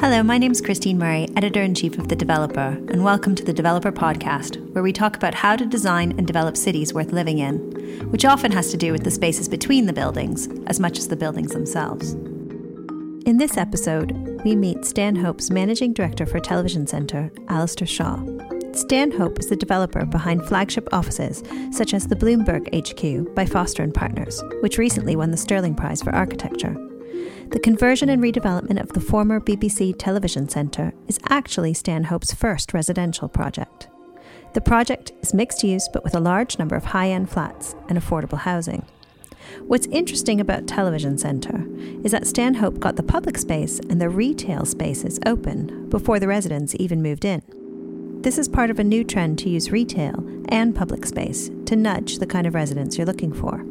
Hello, my name is Christine Murray, editor in chief of The Developer, and welcome to the Developer Podcast, where we talk about how to design and develop cities worth living in, which often has to do with the spaces between the buildings as much as the buildings themselves. In this episode, we meet Stanhope's managing director for Television Centre, Alistair Shaw. Stanhope is the developer behind flagship offices such as the Bloomberg HQ by Foster and Partners, which recently won the Stirling Prize for Architecture. The conversion and redevelopment of the former BBC Television Centre is actually Stanhope's first residential project. The project is mixed use but with a large number of high end flats and affordable housing. What's interesting about Television Centre is that Stanhope got the public space and the retail spaces open before the residents even moved in. This is part of a new trend to use retail and public space to nudge the kind of residents you're looking for.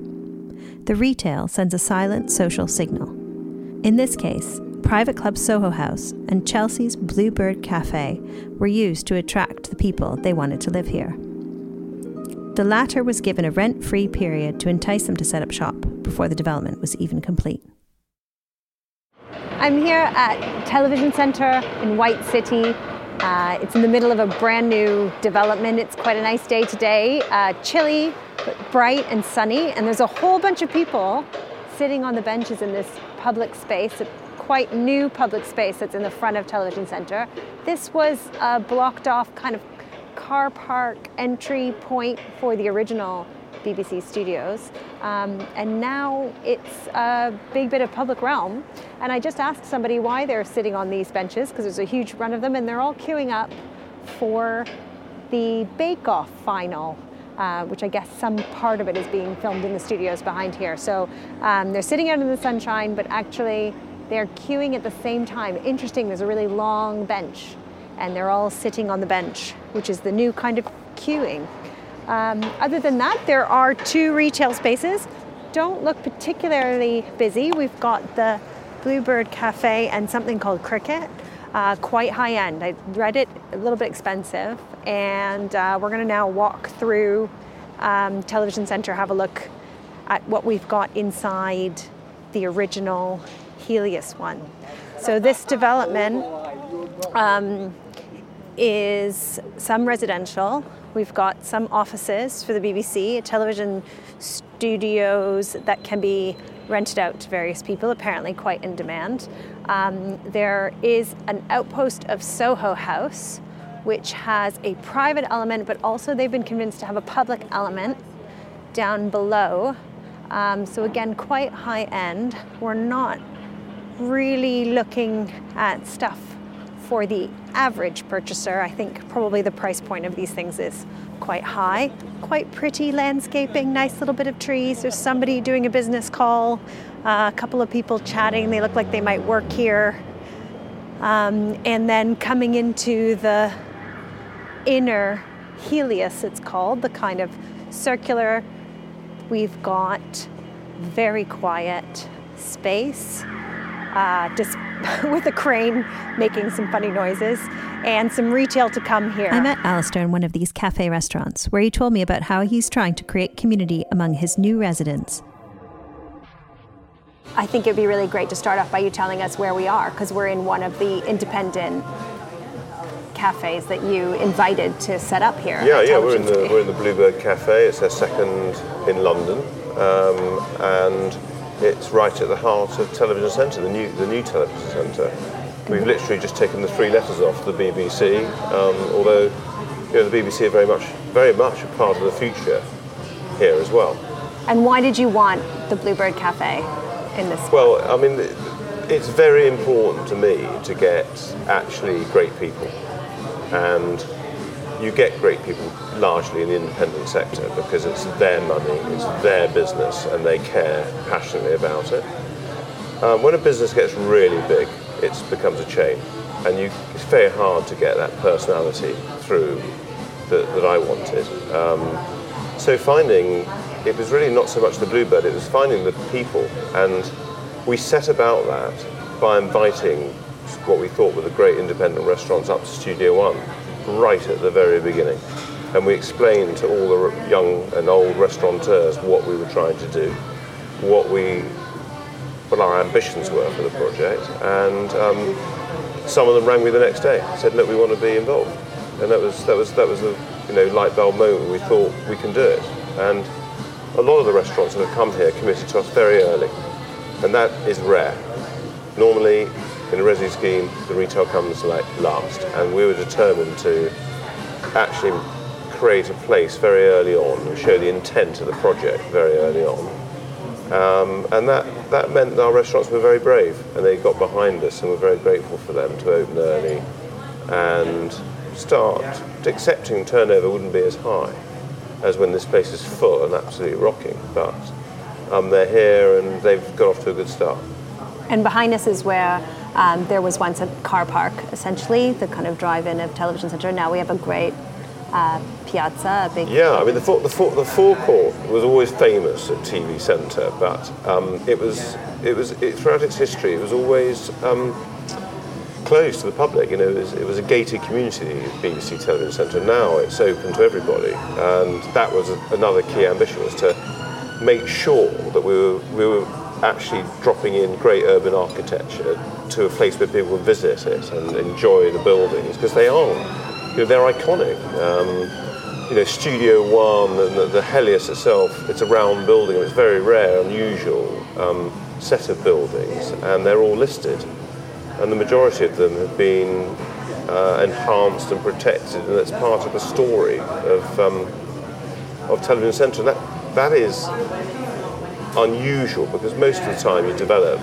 The retail sends a silent social signal in this case, Private Club Soho House and Chelsea's Bluebird Cafe were used to attract the people they wanted to live here. The latter was given a rent free period to entice them to set up shop before the development was even complete. I'm here at Television Centre in White City. Uh, it's in the middle of a brand new development. It's quite a nice day today. Uh, chilly, but bright and sunny, and there's a whole bunch of people sitting on the benches in this public space, a quite new public space that's in the front of Television Centre. This was a blocked off kind of car park entry point for the original BBC studios. Um, and now it's a big bit of public realm. And I just asked somebody why they're sitting on these benches, because there's a huge run of them, and they're all queuing up for the Bake Off final uh, which I guess some part of it is being filmed in the studios behind here. So um, they're sitting out in the sunshine, but actually they're queuing at the same time. Interesting, there's a really long bench, and they're all sitting on the bench, which is the new kind of queuing. Um, other than that, there are two retail spaces. Don't look particularly busy. We've got the Bluebird Cafe and something called Kricket uh, quite high end. I read it a little bit expensive, and uh, we're going to now walk through um, Television Centre, have a look at what we've got inside the original Helios one. So this development um, is some residential. We've got some offices for the BBC, television studios that can be rented out to various people, apparently quite in demand. Um, there is an outpost of Soho House, which has a private element, but also they've been convinced to have a public element down below. Um, so, again, quite high end. We're not really looking at stuff for the average purchaser. I think probably the price point of these things is quite high. Quite pretty landscaping, nice little bit of trees. There's somebody doing a business call, uh, a couple of people chatting. They look like they might work here. Um, and then coming into the inner Helios, it's called, the kind of circular, we've got very quiet space, uh, just with a crane making some funny noises and some retail to come here. I met Alistair in one of these cafe restaurants where he told me about how he's trying to create community among his new residents. I think it'd be really great to start off by you telling us where we are because we're in one of the independent cafes that you invited to set up here. Yeah, yeah, we're in the we're in the Bluebird Cafe. It's our second in London, um, and it's right at the heart of Television Centre, the new the new Television Centre. We've literally just taken the three letters off the BBC, um, although you know, the BBC are very much, very much a part of the future here as well. And why did you want the Bluebird Cafe in this? Well, I mean, it's very important to me to get actually great people, and you get great people largely in the independent sector because it's their money, it's their business, and they care passionately about it. Um, when a business gets really big, it becomes a chain. And you, it's very hard to get that personality through that, that I wanted. Um, so finding, it was really not so much the bluebird, it was finding the people. And we set about that by inviting what we thought were the great independent restaurants up to Studio One right at the very beginning. And we explained to all the young and old restaurateurs what we were trying to do, what we what our ambitions were for the project, and um, some of them rang me the next day, said, "Look, we want to be involved," and that was that was that was the you know light bulb moment. We thought we can do it, and a lot of the restaurants that have come here committed to us very early, and that is rare. Normally, in a resi scheme, the retail comes like last, and we were determined to actually create a place very early on and show the intent of the project very early on. Um, and that, that meant that our restaurants were very brave and they got behind us and we're very grateful for them to open early and start accepting turnover wouldn't be as high as when this place is full and absolutely rocking. But um, they're here and they've got off to a good start. And behind us is where um, there was once a car park, essentially, the kind of drive-in of Television Centre. Now we have a great uh, piazza, a big. Yeah, I mean the, fore, the, fore, the forecourt was always famous at TV Centre, but um, it was it was it, throughout its history it was always um, closed to the public. You know, it was, it was a gated community, BBC Television Centre. Now it's open to everybody, and that was another key ambition was to make sure that we were we were actually dropping in great urban architecture to a place where people would visit it and enjoy the buildings because they are you know, they're iconic. Um, you know, Studio One and the, the, Helios itself, it's a round building it's very rare, unusual um, set of buildings, and they're all listed. And the majority of them have been uh, enhanced and protected, and that's part of the story of, um, of Television Centre. That, that is unusual because most of the time you develop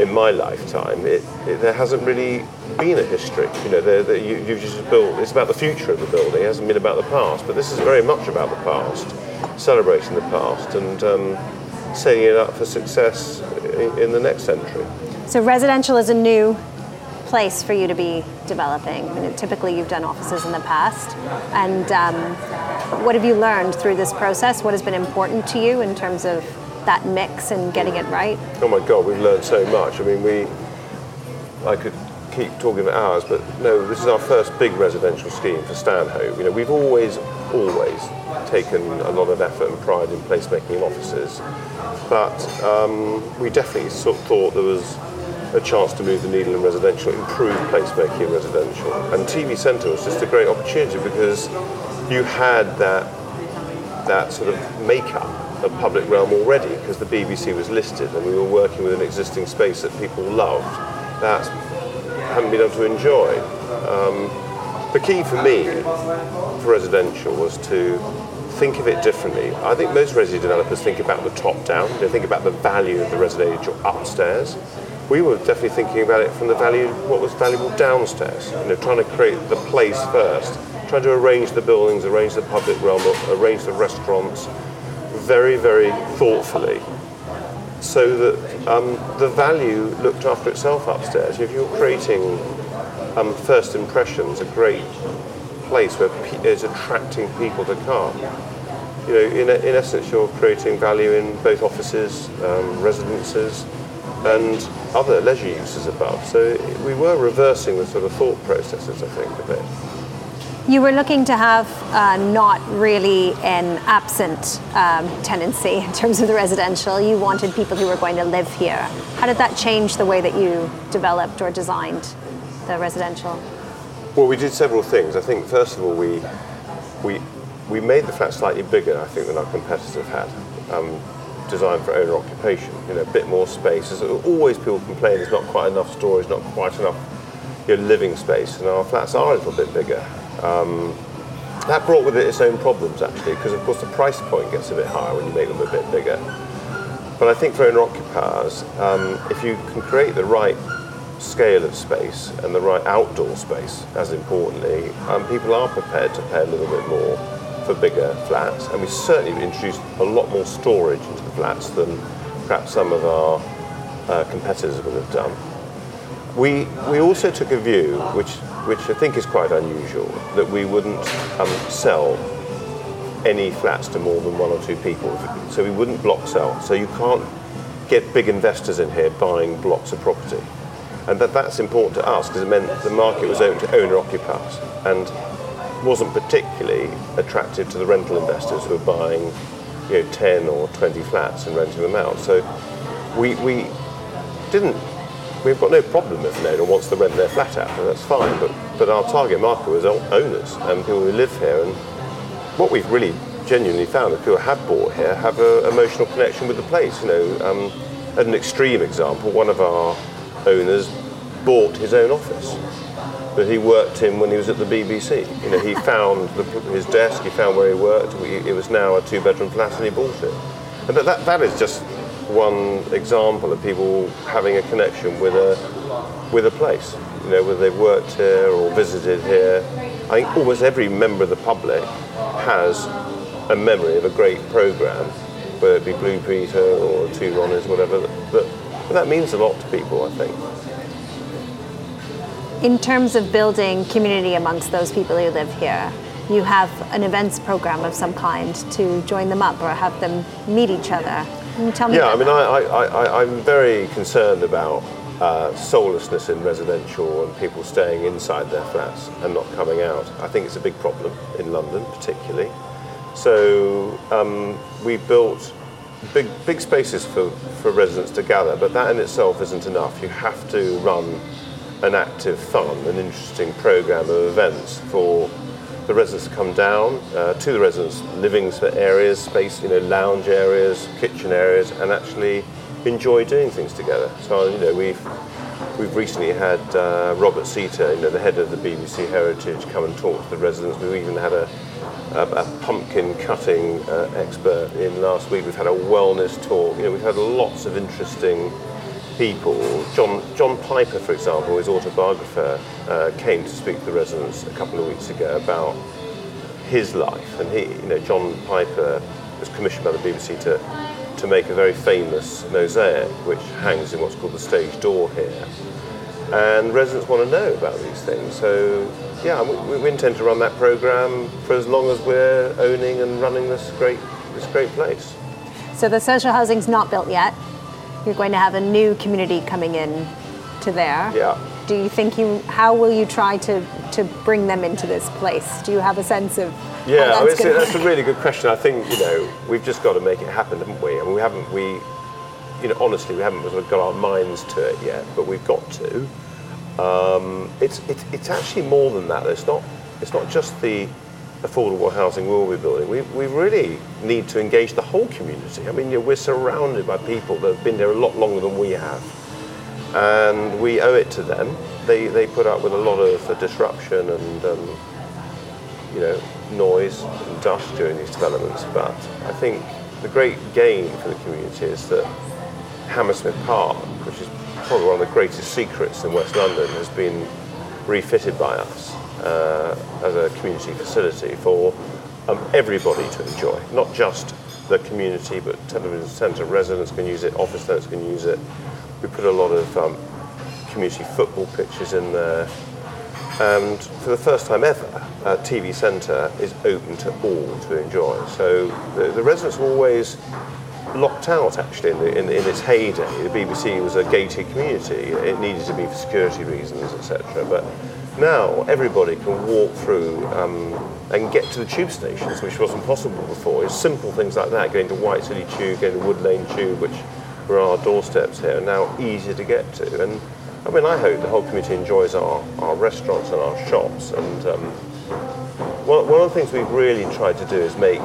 in my lifetime, it, it, there hasn't really been a history. You know, you, have just built. It's about the future of the building. It hasn't been about the past. But this is very much about the past, celebrating the past and um, setting it up for success in, in, the next century. So residential is a new place for you to be developing. I mean, typically, you've done offices in the past, and um, what have you learned through this process? What has been important to you in terms of that mix and getting it right? Oh my God, we've learned so much. I mean, we, I could keep talking for hours, but no, this is our first big residential scheme for Stanhope. You know, we've always, always taken a lot of effort and pride in placemaking in offices, but um, we definitely sort of thought there was a chance to move the needle in residential, improve placemaking in residential. And TV Centre was just a great opportunity because you had that that sort of makeup of public realm already because the BBC was listed and we were working with an existing space that people loved that hadn't been able to enjoy. Um, the key for me for residential was to think of it differently. I think most residential developers think about the top down, they think about the value of the residential upstairs. We were definitely thinking about it from the value, what was valuable downstairs, you know, trying to create the place first, trying to arrange the buildings, arrange the public realm, arrange the restaurants, very, very thoughtfully so that um, the value looked after itself upstairs. If you're creating um, first impressions, a great place where pe- attracting people to come. You know, in, in essence, you're creating value in both offices, um, residences, and other leisure uses above. So we were reversing the sort of thought processes, I think, a bit. You were looking to have uh, not really an absent um, tenancy in terms of the residential. You wanted people who were going to live here. How did that change the way that you developed or designed the residential? Well, we did several things. I think first of all, we we we made the flat slightly bigger, I think, than our competitors had. Um, designed for owner occupation, you know, a bit more space. There's always people complain there's not quite enough storage, not quite enough you know, living space, and our flats are a little bit bigger. Um, that brought with it its own problems actually, because of course the price point gets a bit higher when you make them a bit bigger. But I think for owner occupiers, um, if you can create the right scale of space and the right outdoor space, as importantly, um, people are prepared to pay a little bit more for bigger flats. And we certainly introduced a lot more storage into the flats than perhaps some of our uh, competitors would have done. We, we also took a view, which which I think is quite unusual, that we wouldn't um, sell any flats to more than one or two people. So we wouldn't block sell. So you can't get big investors in here buying blocks of property. And that, that's important to us because it meant the market was open to owner occupiers and wasn't particularly attractive to the rental investors who were buying you know, 10 or 20 flats and renting them out. So we, we didn't we've got no problem if an owner wants to rent their flat out, that's fine. But but our target market was owners and people who live here. And what we've really genuinely found that people who have bought here have an emotional connection with the place. You know, um, as an extreme example, one of our owners bought his own office that he worked in when he was at the BBC. You know, he found the, his desk, he found where he worked. It was now a two-bedroom flat, and he bought it. And that, that is just one example of people having a connection with a with a place. You know, whether they've worked here or visited here. I think almost every member of the public has a memory of a great programme, whether it be Blue Peter or Two Ronnies, whatever. But, but that means a lot to people, I think. In terms of building community amongst those people who live here, you have an events program of some kind to join them up or have them meet each other. Can you tell me? Yeah, I mean, I, I, I, I'm very concerned about uh, soullessness in residential and people staying inside their flats and not coming out. I think it's a big problem in London, particularly. So um, we built big, big spaces for, for residents to gather, but that in itself isn't enough. You have to run an active, fun, an interesting program of events for the residents to come down uh, to the residents' living for areas, space, you know, lounge areas, kitchen areas, and actually enjoy doing things together. So, you know, we've we've recently had uh, Robert Seatter, you know, the head of the BBC Heritage, come and talk to the residents. We've even had a, a, a pumpkin cutting uh, expert in last week. We've had a wellness talk. You know, we've had lots of interesting people. John John Piper, for example, his autobiographer, uh, came to speak to the residents a couple of weeks ago about his life, and he, you know, John Piper was commissioned by the BBC to to make a very famous mosaic, which hangs in what's called the stage door here. And residents want to know about these things. So, yeah, we, we intend to run that program for as long as we're owning and running this great this great place. So the social housing's not built yet. You're going to have a new community coming in to there. Yeah. Do you think you? How will you try to to bring them into this place? Do you have a sense of? Yeah, I mean, that's, a, that's a really good question. I think you know we've just got to make it happen, haven't we? I mean, we haven't we, you know, honestly, we haven't got our minds to it yet, but we've got to. Um, it's, it's it's actually more than that. It's not it's not just the affordable housing we'll be building. We, we really need to engage the whole community. I mean, you know, we're surrounded by people that have been there a lot longer than we have and we owe it to them. They, they put up with a lot of uh, disruption and um, you know noise and dust during these developments. But I think the great gain for the community is that Hammersmith Park, which is probably one of the greatest secrets in West London, has been refitted by us uh, as a community facility for um, everybody to enjoy, not just the community, but television centre residents can use it, office tenants can use it, we put a lot of um, community football pitches in there. And for the first time ever, uh, TV Centre is open to all to enjoy. So the, the residents were always locked out actually in, the, in, in, its heyday. The BBC was a gated community. It needed to be for security reasons, etc. But now everybody can walk through um, and get to the tube stations, which wasn't possible before. It's simple things like that, going to White City Tube, going to Wood Lane Tube, which where our doorsteps here are now easier to get to. And I mean, I hope the whole community enjoys our, our restaurants and our shops. And um, one, one of the things we've really tried to do is make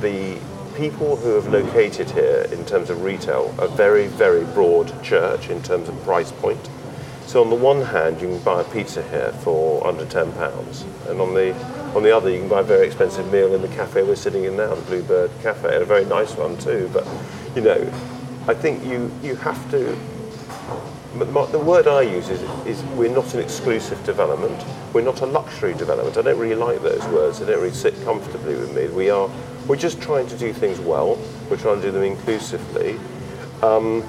the people who have located here in terms of retail a very, very broad church in terms of price point. So on the one hand, you can buy a pizza here for under ten pounds, and on the on the other, you can buy a very expensive meal in the cafe we're sitting in now, the Bluebird Cafe, and a very nice one too. But you know, I think you, you have to. The word I use is, is we're not an exclusive development. We're not a luxury development. I don't really like those words. They don't really sit comfortably with me. We are. We're just trying to do things well. We're trying to do them inclusively. Um,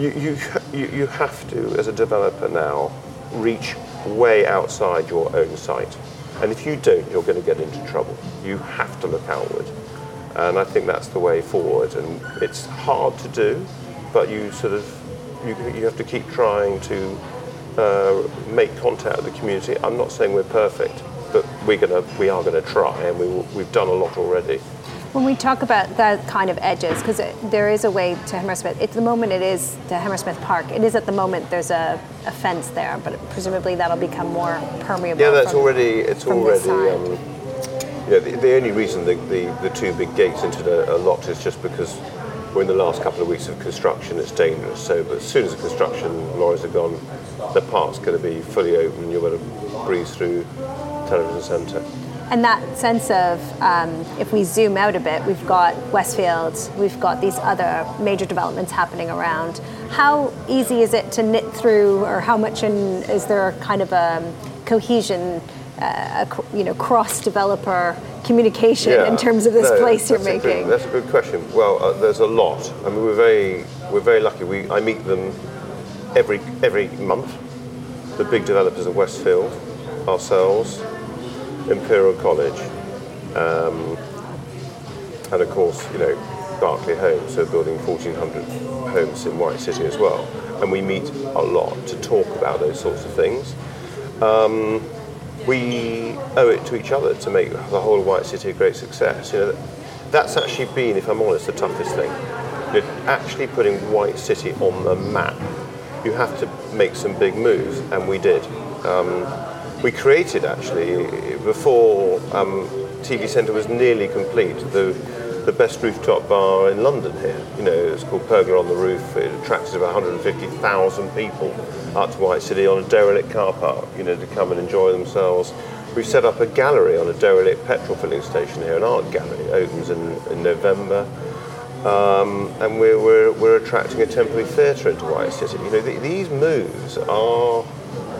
you, you, you, have to, as a developer now, reach way outside your own site. And if you don't, you're going to get into trouble. You have to look outward. And I think that's the way forward. And it's hard to do, but you sort of you, you have to keep trying to uh, make contact with the community. I'm not saying we're perfect, but we're gonna we are gonna try, and we we've done a lot already. When we talk about that kind of edges, because there is a way to Hammersmith. At the moment, it is the Hammersmith Park. It is at the moment. There's a, a fence there, but presumably that'll become more permeable. Yeah, that's from- already it's already. Um, yeah, the, the only reason the, the, the two big gates into the are locked is just because we're in the last couple of weeks of construction. It's dangerous. So, but as soon as the construction lorries are gone, the park's going to be fully open. You'll be able to breeze through television centre. And that sense of, um, if we zoom out a bit, we've got Westfield, we've got these other major developments happening around. How easy is it to knit through, or how much in, is there kind of a cohesion, uh, ac- you know, cross-developer communication in terms of this no, place you're a good- making? that's a good question. Well, uh, there's a lot. I mean, we're very we're very lucky. We I meet them every every month. The big developers of Westfield, ourselves, Imperial College, um, and of course, you know, Berkeley Homes. So building 1,400 homes in White City as well. And we meet a lot to talk about those sorts of things we owe it to each other to make the whole of White City a great success. You know, that's actually been, if I'm honest, the toughest thing. You know, actually putting White City on the map, you have to make some big moves, and we did. Um, we created actually before um, TV Centre was nearly complete. The the best rooftop bar in London here. You know, it's called Pergola on the Roof. It attracted about 150,000 people up to White City on a derelict car park, you know, to come and enjoy themselves. We've set up a gallery on a derelict petrol filling station here, an art gallery. It opens in, in November. Um, and we're, we're, we're attracting a temporary theatre into White City. You know, th- these moves are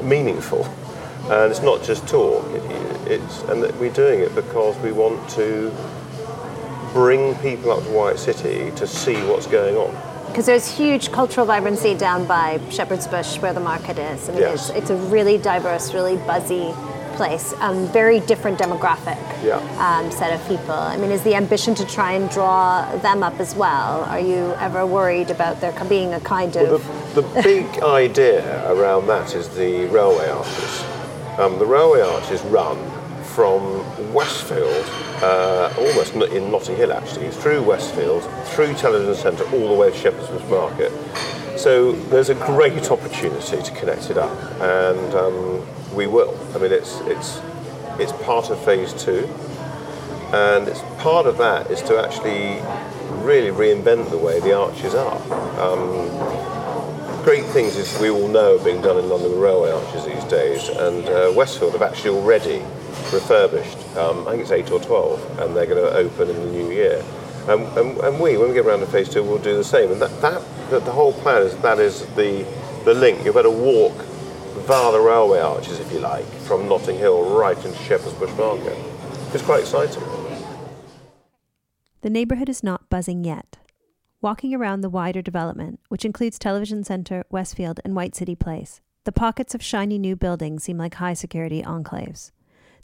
meaningful. And it's not just talk. It's, and that we're doing it because we want to bring people up to White City to see what's going on. Because there's huge cultural vibrancy down by Shepherd's Bush where the market is. I mean, Yes. it's, it's a really diverse, really buzzy place, um, very different demographic Yeah. um, set of people. I mean, is the ambition to try and draw them up as well? Are you ever worried about there being a kind The, of. the big idea around that is the railway arches. Um, the railway arches run from Westfield, uh, almost in Notting Hill actually, through Westfield, through Television Centre, all the way to Shepherd's Market. So there's a great opportunity to connect it up, and um, we will. I mean, it's it's it's part of phase two, and it's part of that is to actually really reinvent the way the arches are. Great things is we all know are being done in London Railway arches these days, and uh, Westfield have actually already refurbished. Um, I think it's eight or twelve, and they're going to open in the new year. Um, and, and we, when we get around to phase two, we'll do the same. And that, that, that the whole plan is that is the the link. You better walk via the railway arches, if you like, from Notting Hill right into Shepherd's Bush Market. It's quite exciting. The neighborhood is not buzzing yet. Walking around the wider development, which includes Television Centre, Westfield, and White City Place, the pockets of shiny new buildings seem like high security enclaves.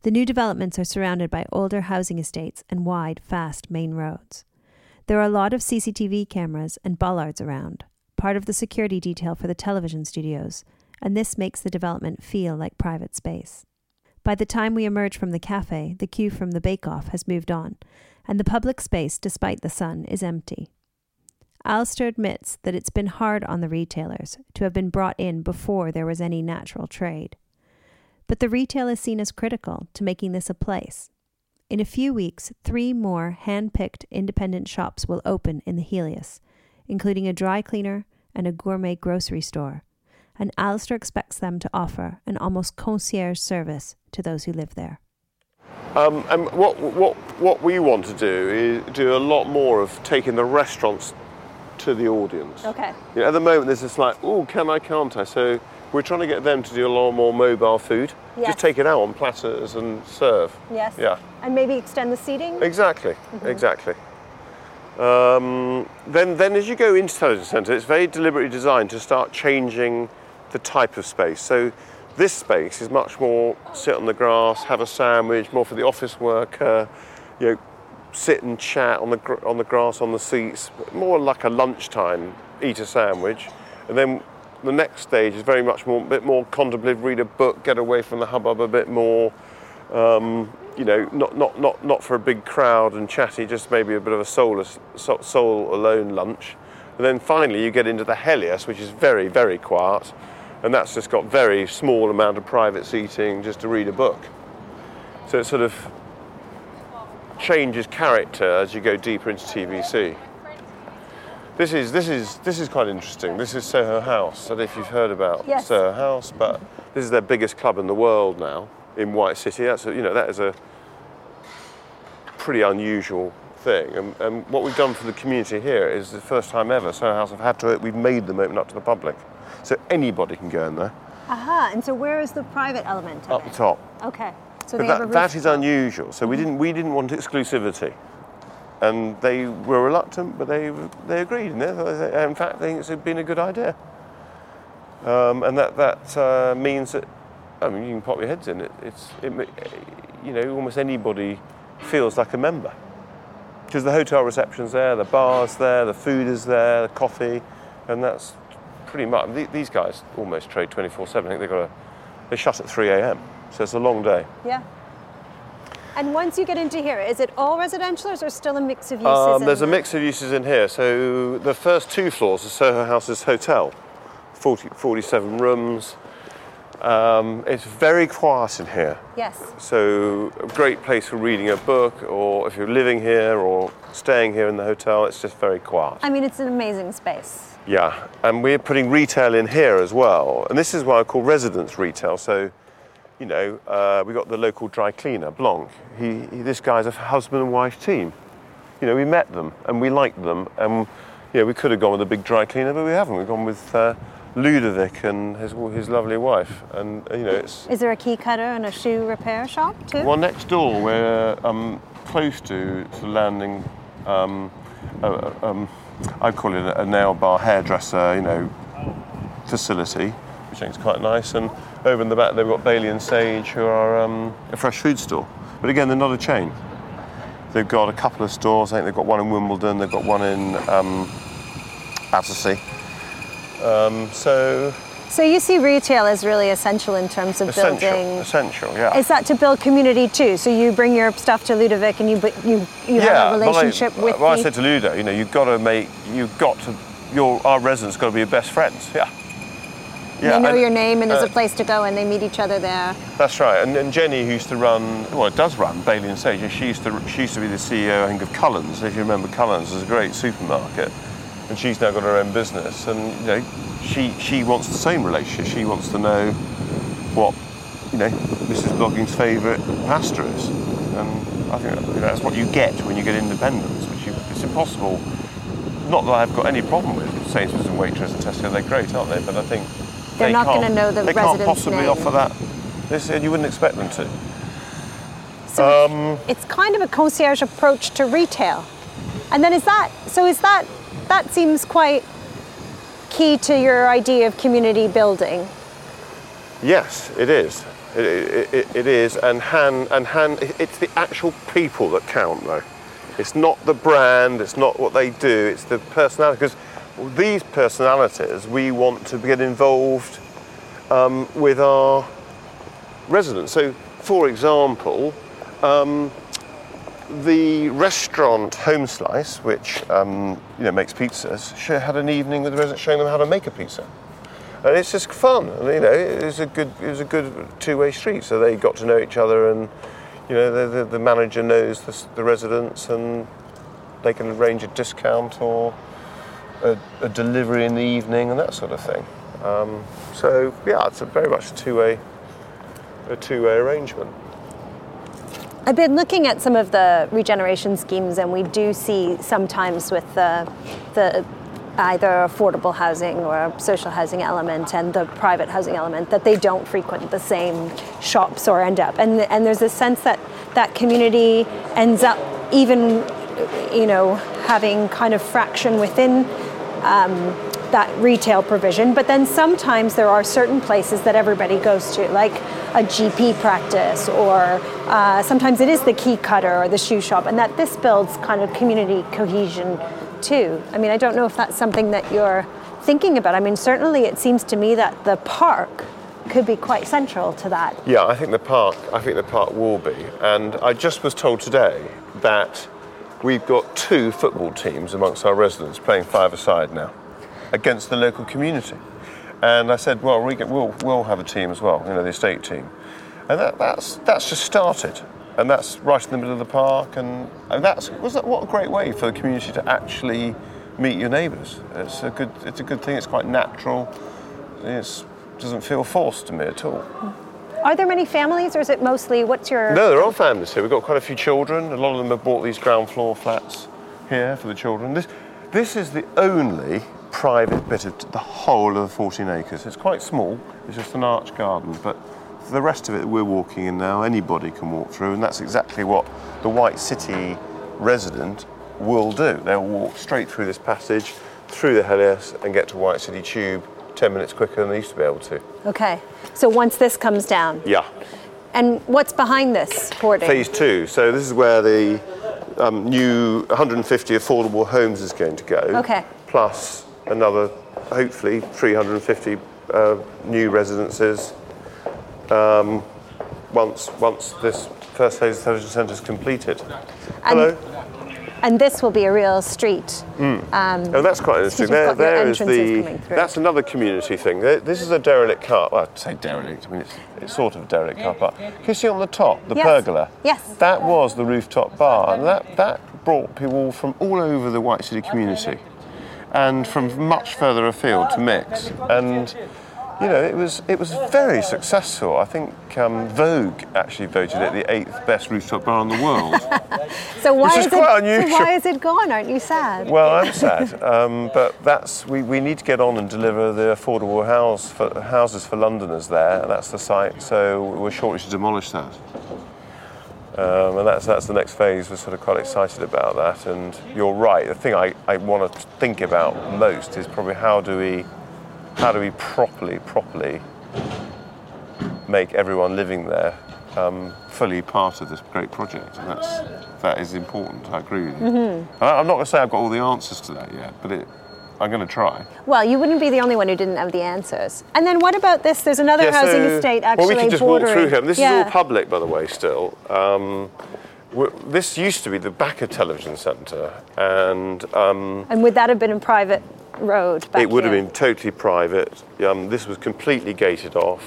The new developments are surrounded by older housing estates and wide, fast main roads. There are a lot of CCTV cameras and bollards around, part of the security detail for the television studios, and this makes the development feel like private space. By the time we emerge from the cafe, the queue from the bake off has moved on, and the public space, despite the sun, is empty. Alistair admits that it's been hard on the retailers to have been brought in before there was any natural trade. But the retail is seen as critical to making this a place. In a few weeks, three more hand picked independent shops will open in the Helios, including a dry cleaner and a gourmet grocery store. And Alistair expects them to offer an almost concierge service to those who live there. Um, and what, what, what we want to do is do a lot more of taking the restaurants to the audience. Okay. You know, at the moment, there's this like, oh, can I, can't I? So we're trying to get them to do a lot more mobile food. Yes. Just take it out on platters and serve. Yes. Yeah. And maybe extend the seating? Exactly, exactly. Um, then, then as you go into Television Centre, it's very deliberately designed to start changing the type of space. So this space is much more sit on the grass, have a sandwich, more for the office worker, you know, sit and chat on the, gr- on the grass, on the seats, more like a lunchtime, eat a sandwich. And then the next stage is very much more, bit more contemplative, read a book, get away from the hubbub a bit more. Um, you know, not, not, not, not for a big crowd and chatty, just maybe a bit of a soulless, soul, soul alone lunch. And then finally you get into the Helios, which is very, very quiet, and that's just got very small amount of private seating just to read a book. So it's sort of changes character as you go deeper into TVC. This is this is this is quite interesting. This is Soho House. I don't know if you've heard about Yes. Soho House, but this is their biggest club in the world now in White City. That's a, you know that is a pretty unusual thing. And, and what we've done for the community here is the first time ever Soho House have had to we've made them open up to the public, so anybody can go in there Aha. And so where is the private element up the top. Okay. So But that, that is unusual. So we didn't we didn't want exclusivity, and they were reluctant, but they they agreed. And they, in fact, they think it's been a good idea. Um, and that that uh, means that I mean you can pop your heads in it. It's it, you know almost anybody feels like a member because the hotel reception's there, the bar's there, the food is there, the coffee, and that's pretty much. These guys almost trade 24/7. I think they got a they shut at 3 a.m. So it's a long day. Yeah. And once you get into here, is it all residential or is there still a mix of uses? Um, there's a mix of uses in here. So the first two floors are Soho House's hotel, 40, 47 rooms. Um, it's very quiet in here. Yes. So a great place for reading a book, or if you're living here or staying here in the hotel, it's just very quiet. I mean, it's an amazing space. Yeah, and we're putting retail in here as well. And this is what I call residence retail. So, you know, uh, we got the local dry cleaner, Blanc. He, he, this guy's a husband and wife team. You know, we met them and we liked them. And, you know, we could have gone with a big dry cleaner, but we haven't. We've gone with uh, Ludovic and his, his lovely wife. And, uh, you know, it's. Is there a key cutter and a shoe repair shop too? Well, next door, we're um, close to, to landing. Um, a- um, I call it a nail bar hairdresser, you know, facility, which I think is quite nice. And over in the back, they've got Bayley and Sage, who are um, a fresh food store. But again, they're not a chain. They've got a couple of stores. I think they've got one in Wimbledon. They've got one in um, Battersea. Um, so So you see retail as really essential in terms of essential, building. essential, yeah. Is that to build community too? So you bring your stuff to Ludovic and you you you have a relationship well, I- with Well, I said to Ludo, you know, you've got to make, you've got to, your our residents got to be your best friends. Yeah. They know and- your name and there's uh, a place to go and they meet each other there. That's right. And, and Jenny, who used to run, well, it does run Bayley and Sage. She used to, she used to be the CEO, I think, of Cullens. If you remember, Cullens is a great supermarket, and she's now got her own business. And you know, she she wants the same relationship. She wants to know what you know Mrs. Blogging's favourite pasta is, and I think that, you know, that's what you get when you get independence, which you, it's impossible. Not that I've got any problem with Sainsbury's and Waitrose and Tesco. They're great, aren't they? But I think They're they not gonna know the They can't possibly name. offer that. This, you wouldn't expect them to. So Um, it's, kind of a concierge approach to retail. And then is that so is that that seems quite key to your idea of community building. Yes, it is. It, it, it, it is, and hand and hand. It's the actual people that count, though. It's not the brand. It's not what they do. It's the personality. Because these personalities, we want to get involved um, with our residents. So, for example, um, the restaurant Homeslice, which um, you know makes pizzas, had an evening with the residents showing them how to make a pizza and it's just fun. And, you know, it was a good, it was a good two-way street. So they got to know each other, and you know, the, the, the manager knows the, the residents, and they can arrange a discount or a, a delivery in the evening and that sort of thing. Um, so yeah, it's a very much a two-way, a two-way arrangement. I've been looking at some of the regeneration schemes, and we do see sometimes with the, the either affordable housing or social housing element and the private housing element that they don't frequent the same shops or end up. And, and there's a sense that that community ends up even, you know, having kind of fraction within that retail provision, but then sometimes there are certain places that everybody goes to, like a GP practice, or uh, sometimes it is the key cutter or the shoe shop, and that this builds kind of community cohesion too. I mean, I don't know if that's something that you're thinking about. I mean, certainly it seems to me that the park could be quite central to that. Yeah, I think the park. I think the park will be. And I just was told today that we've got two football teams amongst our residents playing five-a-side now against the local community. And I said, well, we get, we'll, we'll have a team as well, you know, the estate team. And that, that's, that's just started. And that's right in the middle of the park. And, and that's, was that, what a great way for the community to actually meet your neighbours. It's a good, it's a good thing, it's quite natural. It doesn't feel forced to me at all. Are there many families, or is it mostly what's your? No, there are families here. We've got quite a few children. A lot of them have bought these ground floor flats here for the children. This, this is the only private bit of the whole of the 14 acres. It's quite small. It's just an arch garden, but the rest of it we're walking in now. Anybody can walk through, and that's exactly what the White City resident will do. They'll walk straight through this passage, through the Helios, and get to White City Tube 10 minutes quicker than they used to be able to. Okay. So once this comes down, Yeah. and what's behind this hoarding? Phase two. So this is where the um, new 150 affordable homes is going to go. Okay. Plus another, hopefully, 350 uh, new residences. Um, once once this first phase of the television centre is completed. Hello. And this will be a real street. Mm. Um, oh, that's quite interesting. There, there is the. That's another community thing. This is a derelict car. Well, I'd say derelict. I mean, it's, it's sort of a derelict car park. Can you see on the top the Yes. pergola? Yes. That was the rooftop bar, and that that brought people from all over the White City community, and from much further afield to mix. And you know, it was it was very successful. I think um, Vogue actually voted it the eighth best rooftop bar in the world. So why Which is is quite it? So why is it gone? Aren't you sad? Well, I'm sad, um, but that's we, we need to get on and deliver the affordable house for, houses for Londoners there. That's the site, so we're shortly to demolish that. Um, and that's that's the next phase. We're sort of quite excited about that. And you're right. The thing I, I want to think about most is probably how do we how do we properly properly make everyone living there um, fully part of this great project, and that's that is important. I agree with you. I- I'm not going to say I've got all the answers to that yet, but it, I'm going to try. Well, you wouldn't be the only one who didn't have the answers. And then what about this? There's another Yeah, housing so- estate actually Well, we can just bordering. walk through here. This yeah. is all public, by the way, still. Um, this used to be the Backer Television Centre, and um, And would that have been in private road? It would have been totally private. Um, this was completely gated off.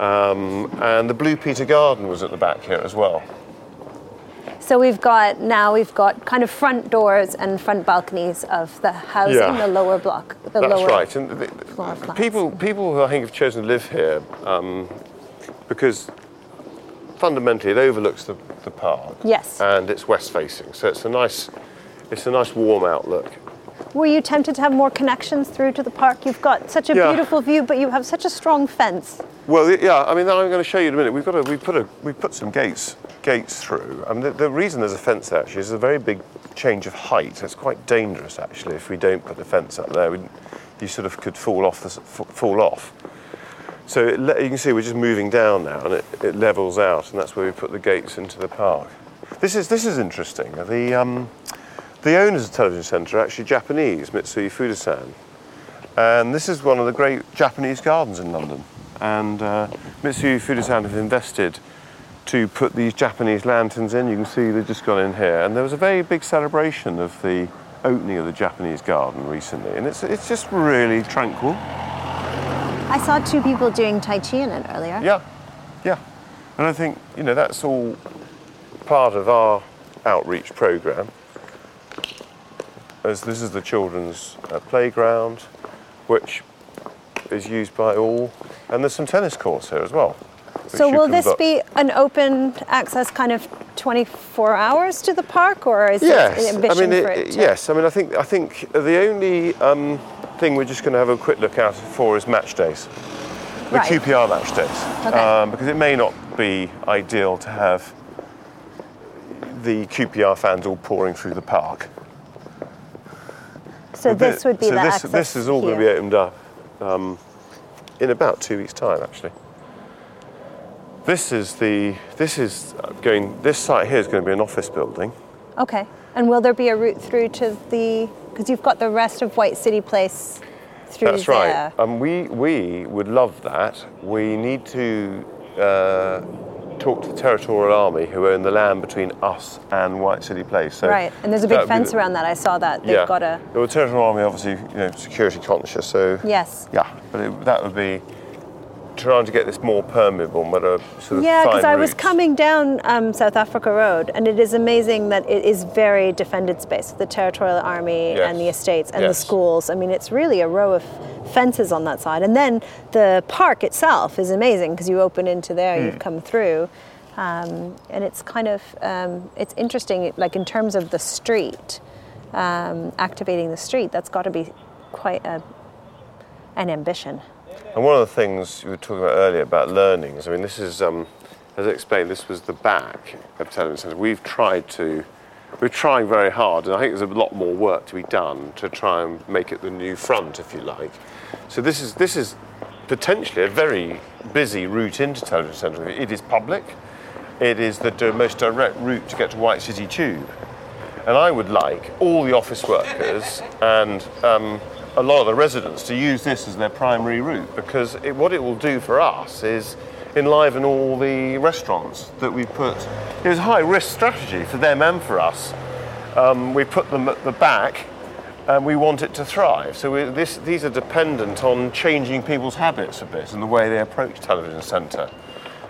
Um, and the Blue Peter Garden was at the back here as well. So we've got now we've got kind of front doors and front balconies of the housing, Yeah. the lower block, the That's lower right. And the, floor people, people who I think have chosen to live here um, because fundamentally it overlooks the, the park. Yes. And it's west facing, so it's a nice, it's a nice warm outlook. Were you tempted to have more connections through to the park? You've got such a Yeah. beautiful view, but you have such a strong fence. Well, yeah. I mean, I'm going to show you in a minute. We've got a, we put a, we put some gates, gates through. I mean, the, the reason there's a fence there actually is a very big change of height. It's quite dangerous actually if we don't put the fence up there. We, you sort of could fall off the, fall off. So it, you can see we're just moving down now, and it, it levels out, and that's where we put the gates into the park. This is this is interesting. The um, the owners of the television centre are actually Japanese, Mitsui Fudosan. And this is one of the great Japanese gardens in London. And uh, Mitsui Fudosan have invested to put these Japanese lanterns in. You can see they've just gone in here. And there was a very big celebration of the opening of the Japanese garden recently. And it's, it's just really tranquil. I saw two people doing Tai Chi in it earlier. Yeah, yeah. And I think, you know, that's all part of our outreach programme. As this is the children's uh, playground, which is used by all. And there's some tennis courts here as well. So will this book. be an open access kind of 24 hours to the park, or is Yes, I mean, for it, it? to- yes. I mean, I think I think the only um, thing we're just going to have a quick look out for is match days, the Right. QPR match days, Okay. um, because it may not be ideal to have the QPR fans all pouring through the park. So But this would be so the this, access this is all going to be opened up um, in about two weeks' time, actually. This is the this is going. This site here is going to be an office building. Okay. And will there be a route through to the? Because you've got the rest of White City Place through That's there. right. And we, we would love that. We need to uh, talk to the Territorial Army who own the land between us and White City Place. So Right, and there's a big fence the- around that. I saw that. They've yeah. got a Well, the Territorial Army obviously, you know, security conscious, so yes. yeah. But it, that would be trying to get this more permeable, but a sort of Yeah, because I was coming down um, South Africa Road, and it is amazing that it is very defended space. The Territorial Army Yes. and the estates and the schools. I mean, it's really a row of fences on that side, and then the park itself is amazing because you open into there, Hmm. you've come through, um, and it's kind of um, it's interesting. Like in terms of the street, um, activating the street, that's got to be quite a, an ambition. And one of the things we were talking about earlier about learnings, I mean, this is, um, as I explained, this was the back of Television Centre. We've tried to, we're trying very hard, and I think there's a lot more work to be done to try and make it the new front, if you like. So this is, this is potentially a very busy route into Television Centre. It is public. It is the most direct route to get to White City Tube. And I would like all the office workers and um, a lot of the residents to use this as their primary route because it, what it will do for us is enliven all the restaurants that we put. It was a high risk strategy for them and for us. Um, we put them at the back and we want it to thrive. So we, this, these are dependent on changing people's habits a bit and the way they approach Television Centre.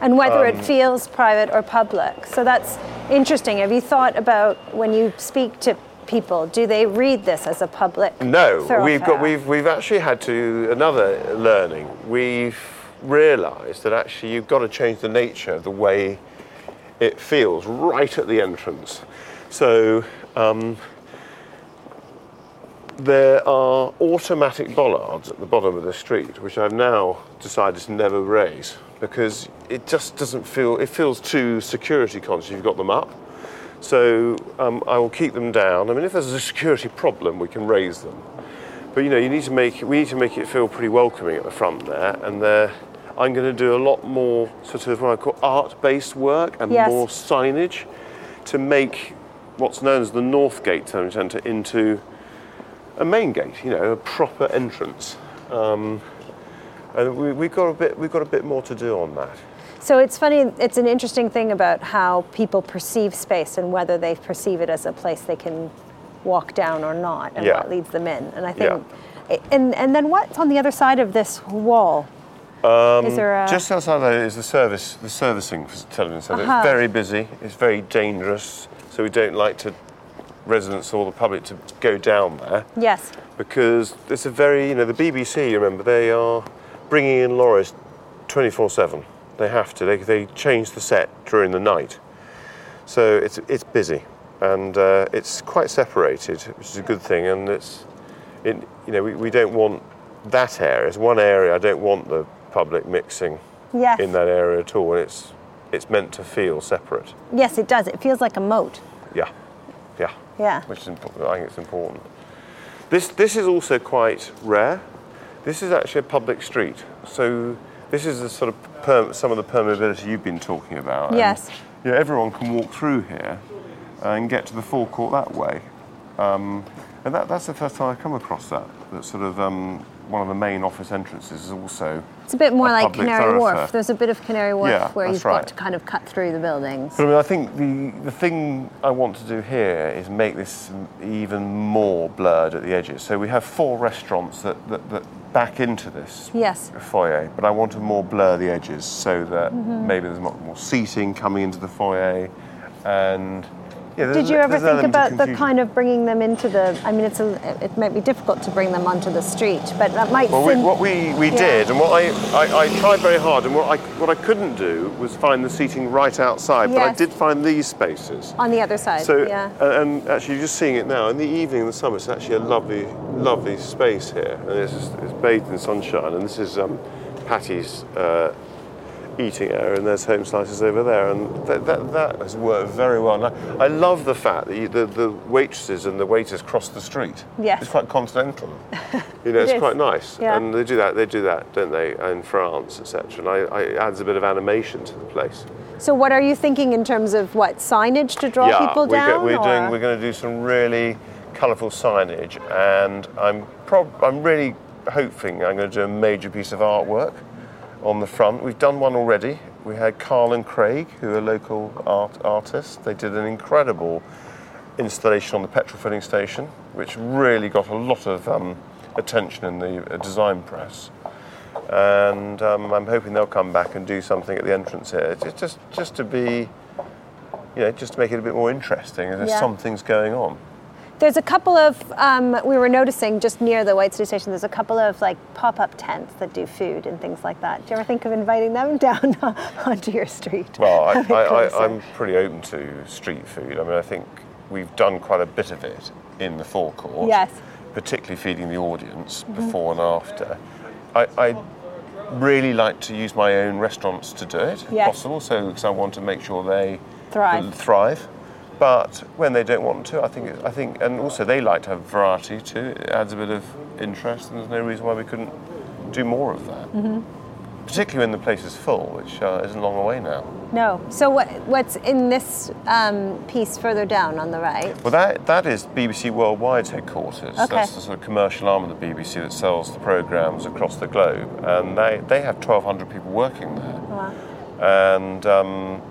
and whether Um, it feels private or public. So that's interesting. Have you thought about when you speak to people, do they read this as a public? No, we've got we've we've actually had to another learning. We've realised that actually you've got to change the nature of the way it feels right at the entrance. So um, there are automatic bollards at the bottom of the street, which I've now decided to never raise because it just doesn't feel. It feels too security conscious. You've got them up. So um, I will keep them down. I mean, if there's a security problem, we can raise them. But you know, you need to make we need to make it feel pretty welcoming at the front there. And there, I'm going to do a lot more sort of what I call art-based work and Yes. more signage to make what's known as the North Gate Television Centre into a main gate. You know, a proper entrance. Um, and we, we've got a bit we've got a bit more to do on that. So it's funny, it's an interesting thing about how people perceive space and whether they perceive it as a place they can walk down or not and Yeah. what leads them in. And I think, yeah. and, and then what's on the other side of this wall? Is there a, Um, Just outside there is the service, the servicing for television centre. Uh-huh. It's very busy. It's very dangerous. So we don't like to residents or the public to go down there yes, because it's a very, you know, the BBC. Remember, they are bringing in lorries 24/7. They have to. They, they change the set during the night, so it's it's busy and uh, it's quite separated, which is a good thing. And it's, it, you know, we, we don't want that area. It's one area. I don't want the public mixing yes, in that area at all. And it's it's meant to feel separate. yes, it does. It feels like a moat. Yeah, yeah. Yeah. Which is important. I think it's important. This this is also quite rare. This is actually a public street, so this is a sort of perm, some of the permeability you've been talking about. and, Yes. you know, everyone can walk through here and get to the forecourt that way. Um, and that, that's the first time I've come across that. That sort of um, one of the main office entrances is also It's a bit more a like Canary Wharf. There's a bit of Canary Wharf Yeah, where you've right. got to kind of cut through the buildings. But I mean, I think the, the thing I want to do here is make this even more blurred at the edges. So we have four restaurants that, that, that back into this Yes. foyer, but I want to more blur the edges so that Mm-hmm. maybe there's more, more seating coming into the foyer. And yeah, Did you ever think about the kind of bringing them into the? I mean, it's a. It might be difficult to bring them onto the street, but that might. Well, we, what we, we Yeah. did, and what I, I, I tried very hard, and what I, what I couldn't do was find the seating right outside, but I did find these spaces. on the other side. So, yeah. and, and actually, you're just seeing it now. In the evening in the summer, it's actually a lovely, lovely space here. And it's, it's bathed in sunshine. And this is um, Patty's uh, eating area, and there's Homeslice's over there. And that, that, that has worked very well. I, I love the fact that you, the, the waitresses and the waiters cross the street. Yes. It's quite continental. You know, It it's is. quite nice. Yeah. And they do that, they do that, don't they, in France, etc. And I, I, it adds a bit of animation to the place. So, what are you thinking in terms of what signage to draw people we're, down? go- we're doing. We're going to do some really colourful signage, and I'm prob- I'm really hoping I'm going to do a major piece of artwork on the front. We've done one already. We had Karl and Craig, who are local art artists. They did an incredible installation on the petrol filling station, which really got a lot of um, attention in the uh, design press. And um, I'm hoping they'll come back and do something at the entrance here, just just, just to be, you know, just to make it a bit more interesting. There's Yeah. something's going on. There's a couple of, um, we were noticing just near the White City Station, there's a couple of like pop up tents that do food and things like that. Do you ever think of inviting them down onto your street? Well, I, I, i'm pretty open to street food. I mean, I think we've done quite a bit of it in the forecourt. Yes. Mm-hmm. Particularly feeding the audience before and after. I, I really like to use my own restaurants to do it, if Yes. possible. So, because I want to make sure they Thrive. thrive. But when they don't want to, I think I think, and also they like to have variety too. It adds a bit of interest, and there's no reason why we couldn't do more of that. Mm-hmm. Particularly when the place is full, which uh, isn't long away now. No. So what, what's in this um, piece further down on the right? Well, that, that is BBC Worldwide's headquarters. Okay. That's the sort of commercial arm of the BBC that sells the programmes across the globe. And they, they have 1,200 people working there. Wow. And um,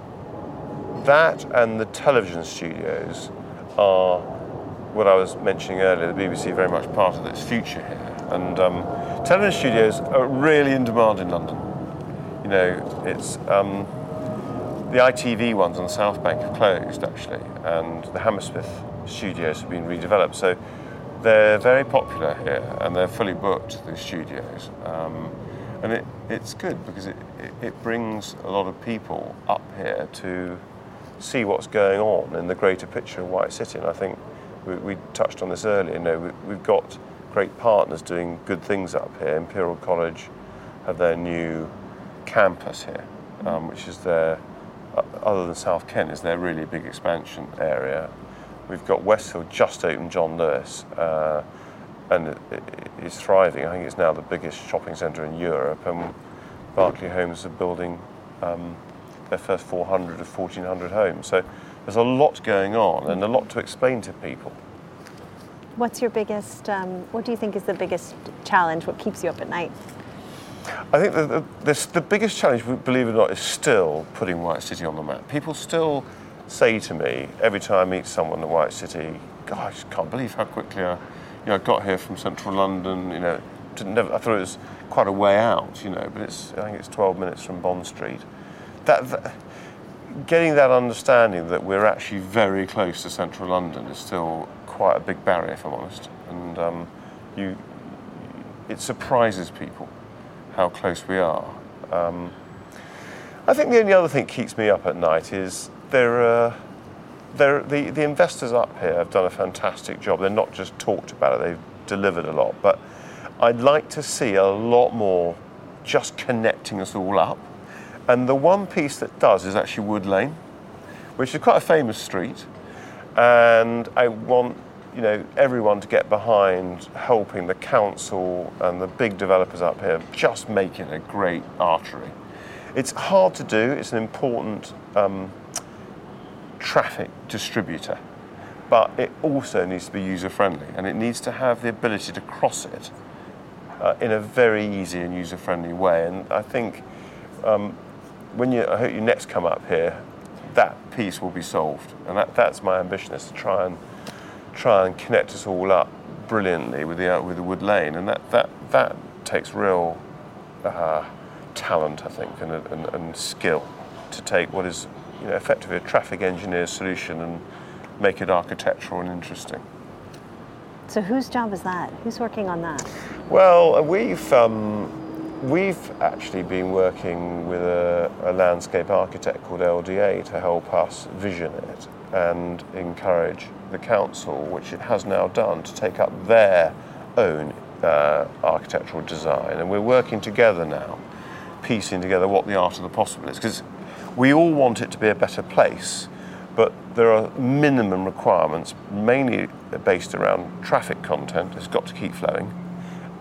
that and the television studios are what I was mentioning earlier. The BBC very much part of its future here. And um, television studios are really in demand in London. You know, it's um, the ITV ones on the South Bank have closed actually, and the Hammersmith studios have been redeveloped. So they're very popular here, and they're fully booked. The studios, um, and it, it's good because it, it, it brings a lot of people up here to see what's going on in the greater picture of White City. And I think we, we touched on this earlier. You know, we, we've got great partners doing good things up here. Imperial College have their new campus here, um, which is their, uh, other than South Ken, is their really big expansion area. We've got Westfield just opened John Lewis, uh, and it, it, it's thriving. I think it's now the biggest shopping centre in Europe, and Berkeley Homes are building um, their first 400 or 1,400 homes. So there's a lot going on and a lot to explain to people. What's your biggest, um, what do you think is the biggest challenge? What keeps you up at night? I think the, the, this, the biggest challenge, believe it or not, is still putting White City on the map. People still say to me every time I meet someone in White City, "God, I just can't believe how quickly I, you know, I got here from central London. You know, didn't never, I thought it was quite a way out, you know, but it's I think it's 12 minutes from Bond Street. That, that getting that understanding that we're actually very close to central London is still quite a big barrier, if I'm honest. And um, you, it surprises people how close we are. Um, I think the only other thing that keeps me up at night is there are, the, the investors up here have done a fantastic job. They're not just talked about it, they've delivered a lot. But I'd like to see a lot more just connecting us all up. And the one piece that does is actually Wood Lane, which is quite a famous street. And I want you know everyone to get behind helping the council and the big developers up here just make it a great artery. It's hard to do. It's an important um, traffic distributor, but it also needs to be user friendly and it needs to have the ability to cross it uh, in a very easy and user friendly way. And I think um, when you, I hope you next come up here, that piece will be solved, and that, that's my ambition is to try and try and connect us all up brilliantly with the uh, with the Wood Lane, and that that that takes real uh, talent, I think, and, and, and skill to take what is you know effectively a traffic engineer's solution and make it architectural and interesting. So whose job is that? Who's working on that? Well, we've um, we've actually been working with a, a landscape architect called LDA to help us vision it and encourage the council, which it has now done, to take up their own uh, architectural design. And we're working together now, piecing together what the art of the possible is, because we all want it to be a better place. But there are minimum requirements, mainly based around traffic content. It's got to keep flowing,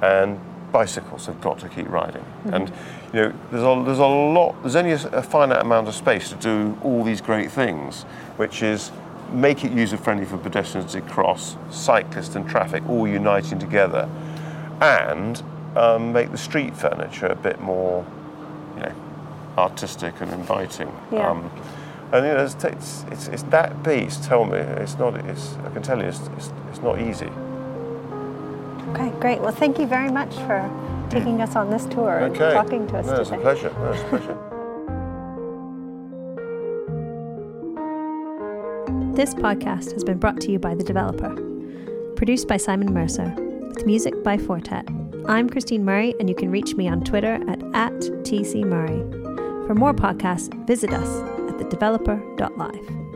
and bicycles have got to keep riding. And you know, there's a, there's a lot. There's only a, a finite amount of space to do all these great things, which is make it user friendly for pedestrians to cross, cyclists and traffic all uniting together, and um, make the street furniture a bit more, you know, artistic and inviting. Yeah. Um, and you know, it's, it's, it's, it's that piece. Tell me, it's not. It's, I can tell you, it's, it's, it's not easy. Okay, great. Well, thank you very much for taking us on this tour Okay. and talking to us no, it's a today. pleasure. No, it's a pleasure. This podcast has been brought to you by The Developer. Produced by Simon Mercer, with music by Fortet. I'm Christine Murray, and you can reach me on Twitter at, at TCMurray. For more podcasts, visit us at thedeveloper.live.